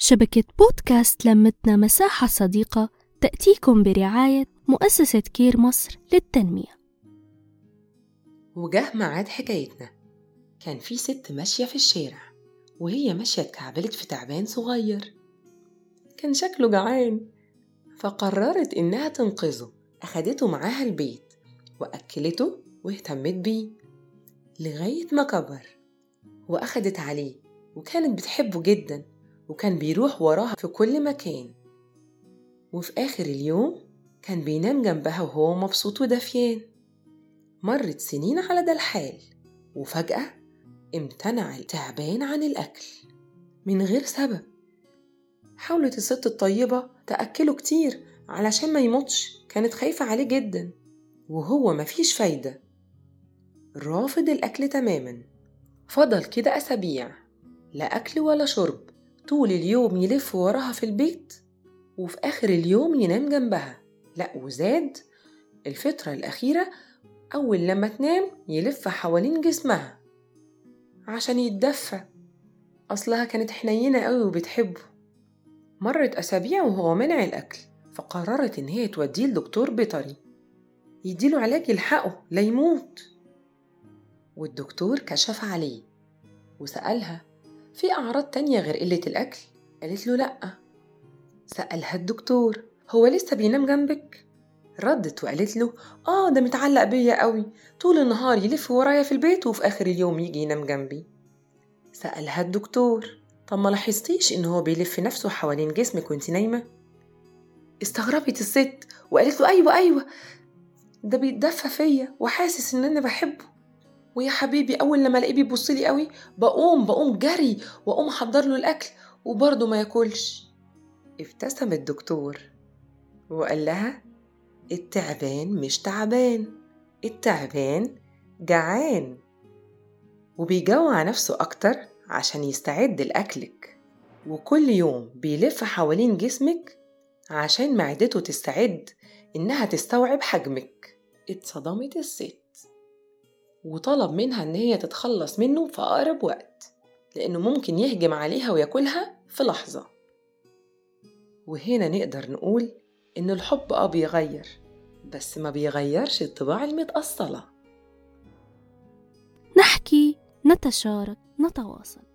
شبكة بودكاست لمتنا مساحة صديقة تأتيكم برعاية مؤسسة كير مصر للتنمية. وجه ميعاد حكايتنا. كان في ست ماشية في الشارع وهي ماشية اتكعبلت في تعبان صغير. كان شكله جعان فقررت إنها تنقذه. أخدته معاها البيت وأكلته واهتمت بيه لغاية ما كبر وأخدت عليه وكانت بتحبه جدا. وكان بيروح وراها في كل مكان. وفي آخر اليوم كان بينام جنبها وهو مبسوط ودفيان مرت سنين على ده الحال وفجأة امتنع التعبان عن الأكل من غير سبب. حاولت الست الطيبة تأكله كتير علشان ما يموتش كانت خايفة عليه جدا وهو مفيش فايدة. رافض الأكل تماما. فضل كده أسابيع لا أكل ولا شرب. طول اليوم يلف وراها في البيت وفي آخر اليوم ينام جنبها. لأ وزاد الفترة الأخيرة أول لما تنام يلف حوالين جسمها عشان يتدفى. أصلها كانت حنينة قوي وبتحبه. مرت أسابيع وهو منع الأكل فقررت إن هي توديه لدكتور بيطري. يديله علاج يلحقه لا يموت. والدكتور كشف عليه وسألها في أعراض تانية غير قلة الأكل؟ قالت له لأ سألها الدكتور هو لسه بينام جنبك؟ ردت وقالت له آه ده متعلق بيا قوي طول النهار يلف ورايا في البيت وفي آخر اليوم يجي ينام جنبي سألها الدكتور طب ما لاحظتيش إن هو بيلف نفسه حوالين جسمك وأنت نايمة؟ استغربت الست وقالت له أيوة أيوة ده بيتدفى فيا وحاسس إن أنا بحبه ويا حبيبي أول لما ألاقيه بيبص لي قوي بقوم بقوم جري وأقوم أحضر له الأكل وبرضه ما ياكلش. ابتسم الدكتور وقال لها التعبان مش تعبان التعبان جعان. وبيجوع نفسه أكتر عشان يستعد لأكلك. وكل يوم بيلف حوالين جسمك عشان معدته تستعد إنها تستوعب حجمك. اتصدمت الست. وطلب منها إن هي تتخلص منه في أقرب وقت لأنه ممكن يهجم عليها وياكلها في لحظة. وهنا نقدر نقول إن الحب آه بيغير بس ما بيغيرش الطباع المتأصلة. نحكي نتشارك نتواصل.